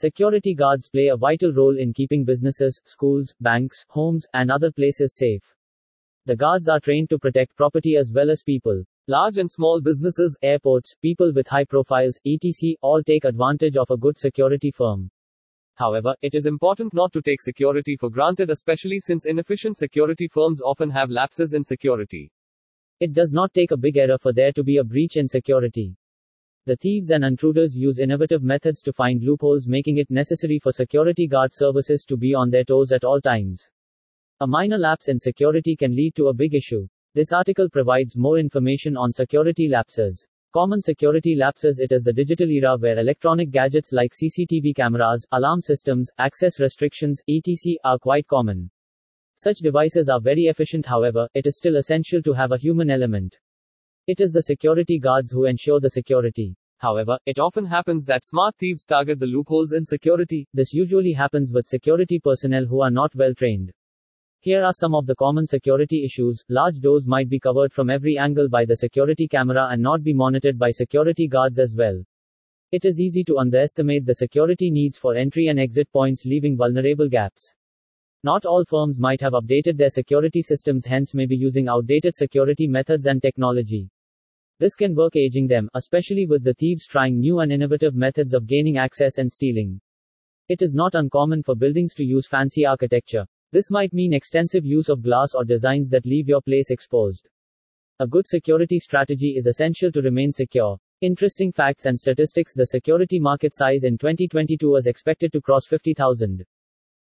Security guards play a vital role in keeping businesses, schools, banks, homes, and other places safe. The guards are trained to protect property as well as people. Large and small businesses, airports, people with high profiles, etc., all take advantage of a good security firm. However, it is important not to take security for granted, especially since inefficient security firms often have lapses in security. It does not take a big error for there to be a breach in security. The thieves and intruders use innovative methods to find loopholes, making it necessary for security guard services to be on their toes at all times. A minor lapse in security can lead to a big issue. This article provides more information on security lapses. Common security lapses It is the digital era where electronic gadgets like CCTV cameras, alarm systems, access restrictions, etc. are quite common. Such devices are very efficient, however, it is still essential to have a human element. It is the security guards who ensure the security. However, it often happens that smart thieves target the loopholes in security. This usually happens with security personnel who are not well trained. Here are some of the common security issues. Large doors might be covered from every angle by the security camera and not be monitored by security guards as well. It is easy to underestimate the security needs for entry and exit points, leaving vulnerable gaps. Not all firms might have updated their security systems, hence, may be using outdated security methods and technology. This can work aging them, especially with the thieves trying new and innovative methods of gaining access and stealing. It is not uncommon for buildings to use fancy architecture. This might mean extensive use of glass or designs that leave your place exposed. A good security strategy is essential to remain secure. Interesting facts and statistics The security market size in 2022 is expected to cross 50,000.